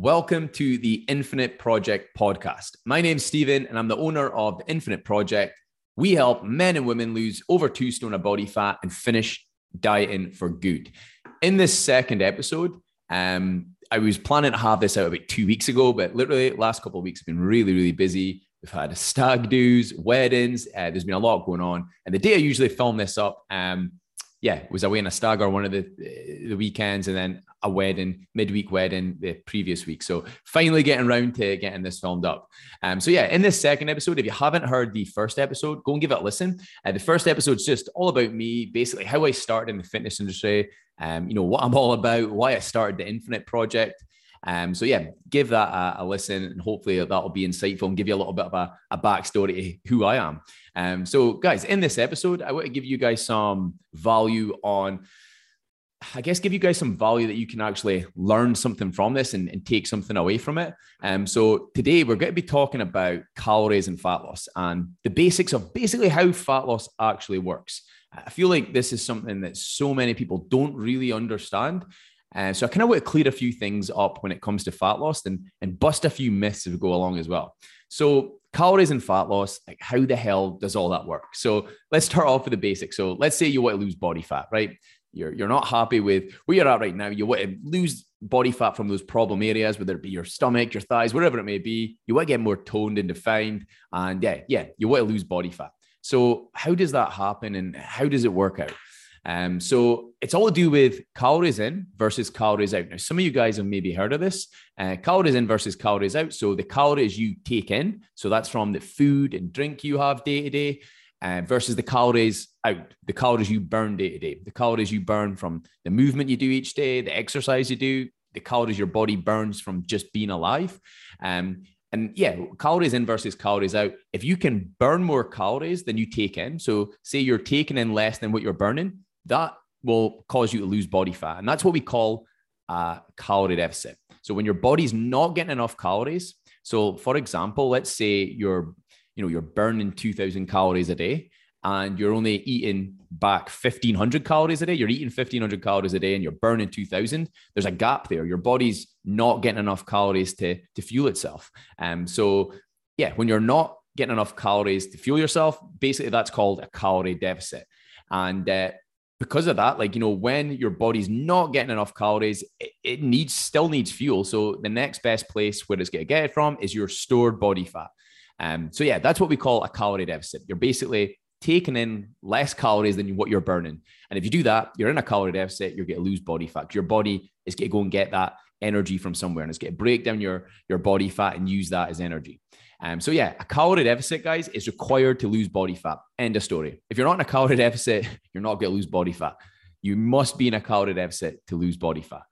Welcome to the Infinite Project podcast. My name's Stephen, and I'm the owner of the Infinite Project. We help men and women lose over two stone of body fat and finish dieting for good. In this second episode, um, I was planning to have this out about two weeks ago, but literally last couple of weeks have been really, really busy. We've had stag do's, weddings. Uh, there's been a lot going on, and the day I usually film this up, um, yeah, was away in a stag or one of the the weekends, and then a wedding, midweek wedding the previous week. So finally getting around to getting this filmed up. Um, so yeah, in this second episode, if you haven't heard the first episode, go and give it a listen. Uh, the first episode is just all about me, basically how I started in the fitness industry, um, you know what I'm all about, why I started the Infinite Project. Um, so yeah, give that a, a, listen, and hopefully that'll be insightful and give you a little bit of a, a backstory to who I am. Um, so guys, in this episode, I want to give you guys some value on. I guess give you guys some value that you can actually learn something from this and, and take something away from it. Um, so today we're going to be talking about calories and fat loss and the basics of basically how fat loss actually works. I feel like this is something that so many people don't really understand. Uh, so I kind of want to clear a few things up when it comes to fat loss and, and bust a few myths as we go along as well. So calories and fat loss, like how the hell does all that work? So let's start off with the basics. So let's say you want to lose body fat, right? You're, you're not happy with where you're at right now. You want to lose body fat from those problem areas, whether it be your stomach, your thighs, whatever it may be. You want to get more toned and defined. And yeah, yeah, you want to lose body fat. So how does that happen and how does it work out? Um, so it's all to do with calories in versus calories out. Now, some of you guys have maybe heard of this uh, calories in versus calories out. So the calories you take in, so that's from the food and drink you have day to day. Uh, versus the calories out, the calories you burn day to day, the calories you burn from the movement you do each day, the exercise you do, the calories your body burns from just being alive. Um, and yeah, calories in versus calories out. If you can burn more calories than you take in, so say you're taking in less than what you're burning, that will cause you to lose body fat. And that's what we call a calorie deficit. So when your body's not getting enough calories, so for example, let's say you're, you know, you're burning 2000 calories a day and you're only eating back 1500 calories a day, you're eating 1500 calories a day and you're burning 2000, there's a gap there. Your body's not getting enough calories to, to fuel itself. Um, so yeah, when you're not getting enough calories to fuel yourself, basically that's called a calorie deficit. And uh, because of that, like, you know, when your body's not getting enough calories, it, it needs still needs fuel. So the next best place where it's going to get it from is your stored body fat. Um, so yeah, that's what we call a calorie deficit. You're basically taking in less calories than what you're burning. And if you do that, you're in a calorie deficit, you're going to lose body fat. Your body is going to go and get that energy from somewhere and it's going to break down your, your body fat and use that as energy. Um, so yeah, a calorie deficit, guys, is required to lose body fat. End of story. If you're not in a calorie deficit, you're not going to lose body fat. You must be in a calorie deficit to lose body fat.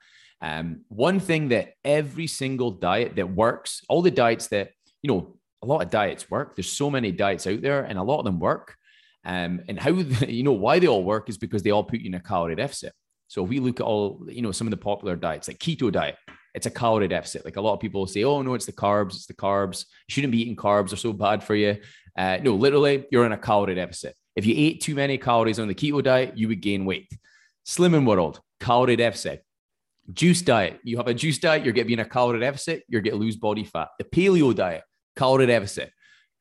Um, one thing that every single diet that works, all the diets that, you know, a lot of diets work. There's so many diets out there and a lot of them work. Um, and how, you know, why they all work is because they all put you in a calorie deficit. So if we look at all, you know, some of the popular diets like keto diet, it's a calorie deficit. Like a lot of people say, oh, no, it's the carbs, it's the carbs. You shouldn't be eating carbs, they're so bad for you. Uh, no, literally, you're in a calorie deficit. If you ate too many calories on the keto diet, you would gain weight. Slimming World, calorie deficit. Juice diet, you have a juice diet, you're in a calorie deficit, you're going to lose body fat. The paleo diet, calorie deficit.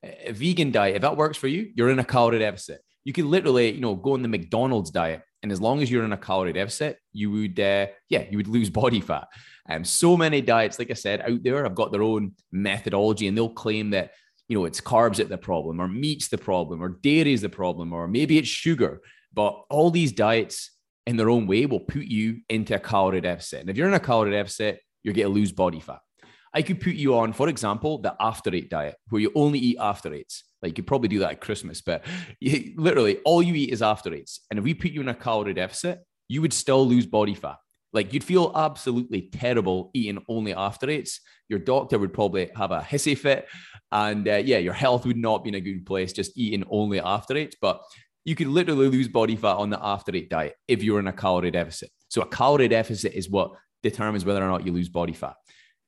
A vegan diet, if that works for you, you're in a calorie deficit. You can literally, you know, go on the McDonald's diet, and as long as you're in a calorie deficit, you would, uh, yeah, you would lose body fat. Um, so many diets, like I said, out there have got their own methodology and they'll claim that, you know, it's carbs at the problem or meat's the problem or dairy is the problem or maybe it's sugar. But all these diets in their own way will put you into a calorie deficit. And if you're in a calorie deficit, you're going to lose body fat. I could put you on, for example, the after eight diet, where you only eat after eights. Like you could probably do that at Christmas, but you, literally all you eat is after eights. And if we put you in a calorie deficit, you would still lose body fat. Like you'd feel absolutely terrible eating only after eights. Your doctor would probably have a hissy fit, and uh, yeah, your health would not be in a good place just eating only after eights. But you could literally lose body fat on the after eight diet if you're in a calorie deficit. So a calorie deficit is what determines whether or not you lose body fat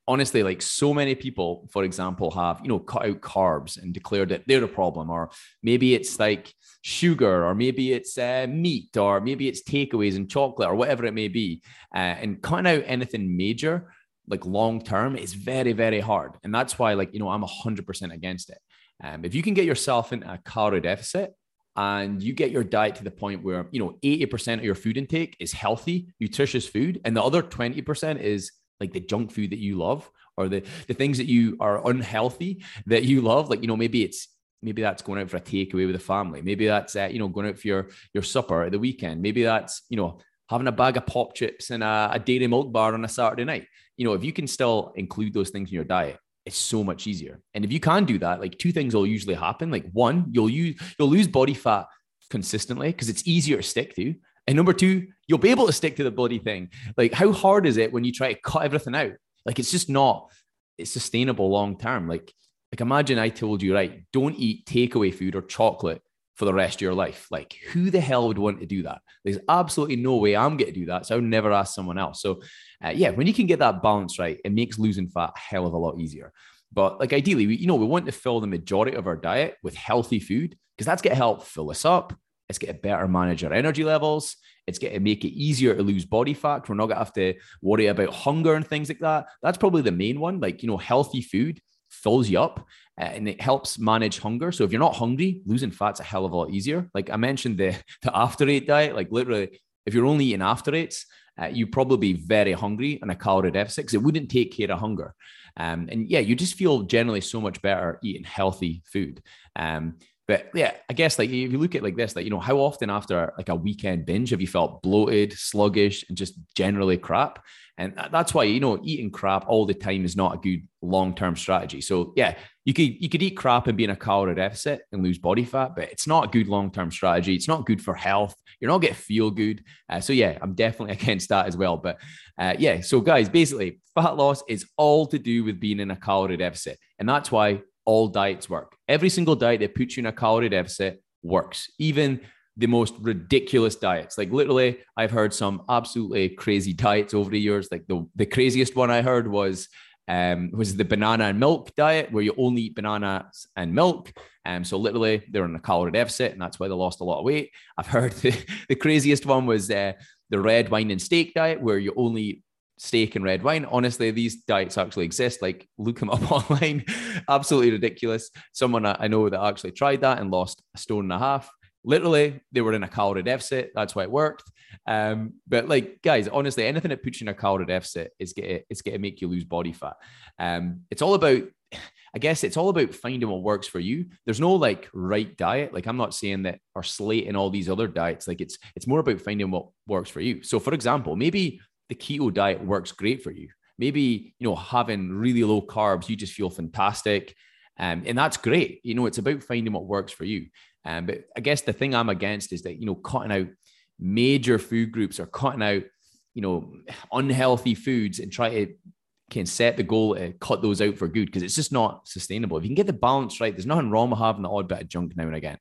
honestly, like so many people, for example, have, you know, cut out carbs and declared that they're a problem, or maybe it's like sugar, or maybe it's uh, meat, or maybe it's takeaways and chocolate, or whatever it may be, uh, and cutting out anything major like long term is very, very hard. And that's why, like, you know, I'm 100% against it. Um, if you can get yourself in a calorie deficit and you get your diet to the point where, you know, 80% of your food intake is healthy, nutritious food, and the other 20% is like the junk food that you love or the, the things that you are unhealthy that you love, like, you know, maybe it's maybe that's going out for a takeaway with a family. Maybe that's uh, you know going out for your your supper at the weekend. Maybe that's you know having a bag of pop chips and a, a dairy milk bar on a saturday night. You know if you can still include those things in your diet it's so much easier. And if you can do that like two things will usually happen. Like one you'll use you'll lose body fat consistently because it's easier to stick to and number two you'll be able to stick to the bloody thing like how hard is it when you try to cut everything out like it's just not it's sustainable long term like like imagine I told you, right, don't eat takeaway food or chocolate for the rest of your life. Like, who the hell would want to do that? There's absolutely no way I'm going to do that. So I would never ask someone else. So, uh, yeah, when you can get that balance right, it makes losing fat a hell of a lot easier. But like ideally, we, you know, we want to fill the majority of our diet with healthy food because that's going to help fill us up. It's to better manage our energy levels. It's to make it easier to lose body fat. We're not to have to worry about hunger and things like that. That's probably the main one. Like, you know, healthy food fills you up uh, and it helps manage hunger. So if you're not hungry, losing fat's a hell of a lot easier. Like I mentioned, the the after eight diet, like literally, if you're only eating after eights, uh, you probably be very hungry and a calorie deficit because it wouldn't take care of hunger. Um, and yeah, you just feel generally so much better eating healthy food. Um, but yeah, I guess like if you look at like this, like you know, how often after like a weekend binge have you felt bloated, sluggish, and just generally crap? And that's why you know eating crap all the time is not a good long term strategy. So yeah, you could you could eat crap and be in a calorie deficit and lose body fat, but it's not a good long term strategy. It's not good for health. You're not to feel good. Uh, so yeah, I'm definitely against that as well. But uh, yeah, so guys, basically, fat loss is all to do with being in a calorie deficit, and that's why all diets work. Every single diet that puts you in a calorie deficit works. Even the most ridiculous diets. Like literally, I've heard some absolutely crazy diets over the years. Like the, the craziest one I heard was um, was the banana and milk diet, where you only eat bananas and milk. Um, so literally, they're in a calorie deficit, and that's why they lost a lot of weight. I've heard the, the craziest one was uh, the red wine and steak diet, where you only eat steak and red wine. Honestly, these diets actually exist. Like, look them up online. Absolutely ridiculous. Someone I know that actually tried that and lost a stone and a half literally they were in a calorie deficit that's why it worked um, but like guys honestly anything that puts you in a calorie deficit is get it's to make you lose body fat um, it's all about I guess it's all about finding what works for you. There's no like right diet. Like I'm not saying that or slating all these other diets. Like it's it's more about finding what works for you. So for example, maybe the keto diet works great for you. Maybe you know having really low carbs, you just feel fantastic, um, and that's great. You know, it's about finding what works for you. Um, but I guess the thing I'm against is that, you know, cutting out major food groups or cutting out, you know, unhealthy foods and try to can set the goal to cut those out for good because it's just not sustainable. If you can get the balance right, there's nothing wrong with having the odd bit of junk now and again.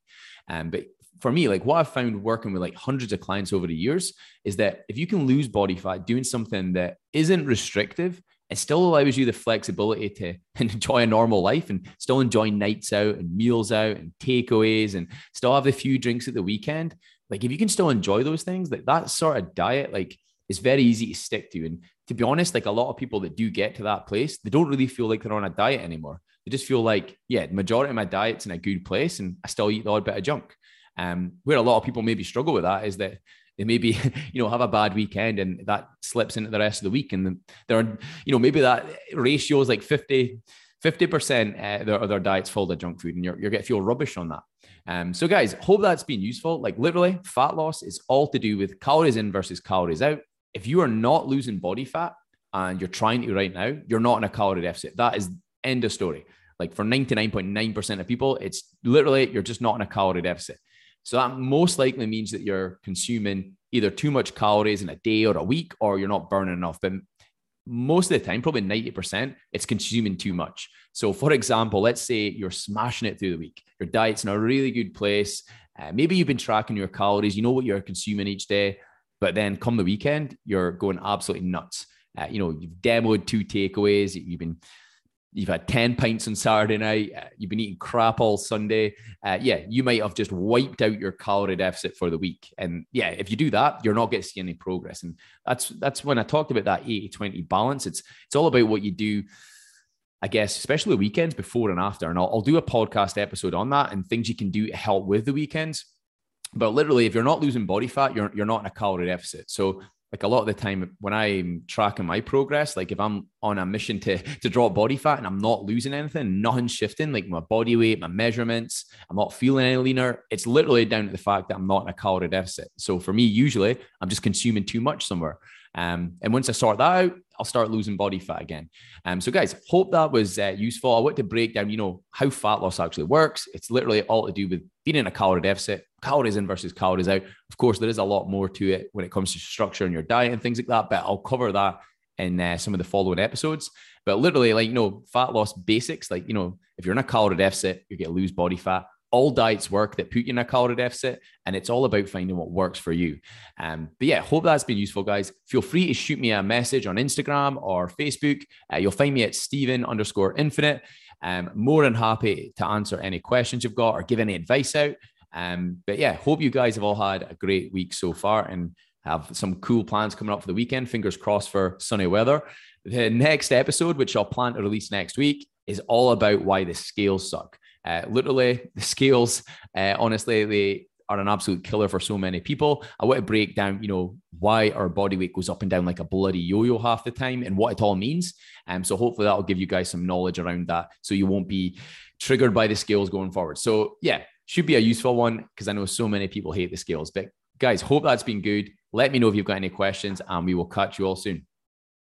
Um, but for me, like what I've found working with like hundreds of clients over the years is that if you can lose body fat doing something that isn't restrictive it still allows you the flexibility to enjoy a normal life and still enjoy nights out and meals out and takeaways and still have a few drinks at the weekend. Like if you can still enjoy those things, like that sort of diet, like it's very easy to stick to. And to be honest, like a lot of people that do get to that place, they don't really feel like they're on a diet anymore. They just feel like, yeah, the majority of my diet's in a good place and I still eat the odd bit of junk. Um, where a lot of people maybe struggle with that is that they maybe you know have a bad weekend and that slips into the rest of the week and there are you know maybe that ratio is like 50 50% uh, their, their diet's full of junk food and you're, you're going to feel rubbish on that. Um, so guys hope that's been useful. Like literally fat loss is all to do with calories in versus calories out. If you are not losing body fat and you're trying to right now you're not in a calorie deficit. That is end of story. Like for 99.9% of people it's literally you're just not in a calorie deficit so that most likely means that you're consuming either too much calories in a day or a week, or you're not burning enough. But most of the time, probably 90%, it's consuming too much. So, for example, let's say you're smashing it through the week, your diet's in a really good place. Uh, maybe you've been tracking your calories, you know what you're consuming each day, but then come the weekend, you're going absolutely nuts. Uh, you know, you've demoed two takeaways, you've been you've had 10 pints on Saturday night, uh, you've been eating crap all Sunday. Uh, yeah, you might have just wiped out your calorie deficit for the week. And yeah, if you do that, you're not going to see any progress. And that's that's when I talked about that 80-20 balance. It's it's all about what you do. I guess, especially weekends before and after. And I'll, I'll do a podcast episode on that and things you can do to help with the weekends. But literally, if you're not losing body fat, you're, you're not in a calorie deficit. So like a lot of the time when I'm tracking my progress, like if I'm on a mission to to drop body fat and I'm not losing anything, nothing's shifting, like my body weight, my measurements, I'm not feeling any leaner. It's literally down to the fact that I'm not in a calorie deficit. So for me, usually I'm just consuming too much somewhere. Um, and once I sort that out, I'll start losing body fat again. Um, so guys, hope that was uh, useful. I want to break down, you know, how fat loss actually works. It's literally all to do with being in a calorie deficit, calories in versus calories out. Of course, there is a lot more to it when it comes to structure and your diet and things like that, but I'll cover that in uh, some of the following episodes. But literally, like, you know, fat loss basics, like, you know, if you're in a calorie deficit, you're to lose body fat all diets work that put you in a calorie deficit and it's all about finding what works for you. Um, but yeah hope that's been useful guys. Feel free to shoot me a message on instagram or facebook. Uh, you'll find me at stephen underscore infinite. Um, more than happy to answer any questions you've got or give any advice out. Um, but yeah hope you guys have all had a great week so far and have some cool plans coming up for the weekend. Fingers crossed for sunny weather. The next episode which i'll plan to release next week is all about why the scales suck uh, literally, the scales, uh, honestly, they are an absolute killer for so many people. I want to break down, you know, why our body weight goes up and down like a bloody yo-yo half the time and what it all means. And um, so hopefully that'll give you guys some knowledge around that so you won't be triggered by the scales going forward. So yeah, should be a useful one because I know so many people hate the scales. But guys, hope that's been good. Let me know if you've got any questions and we will catch you all soon.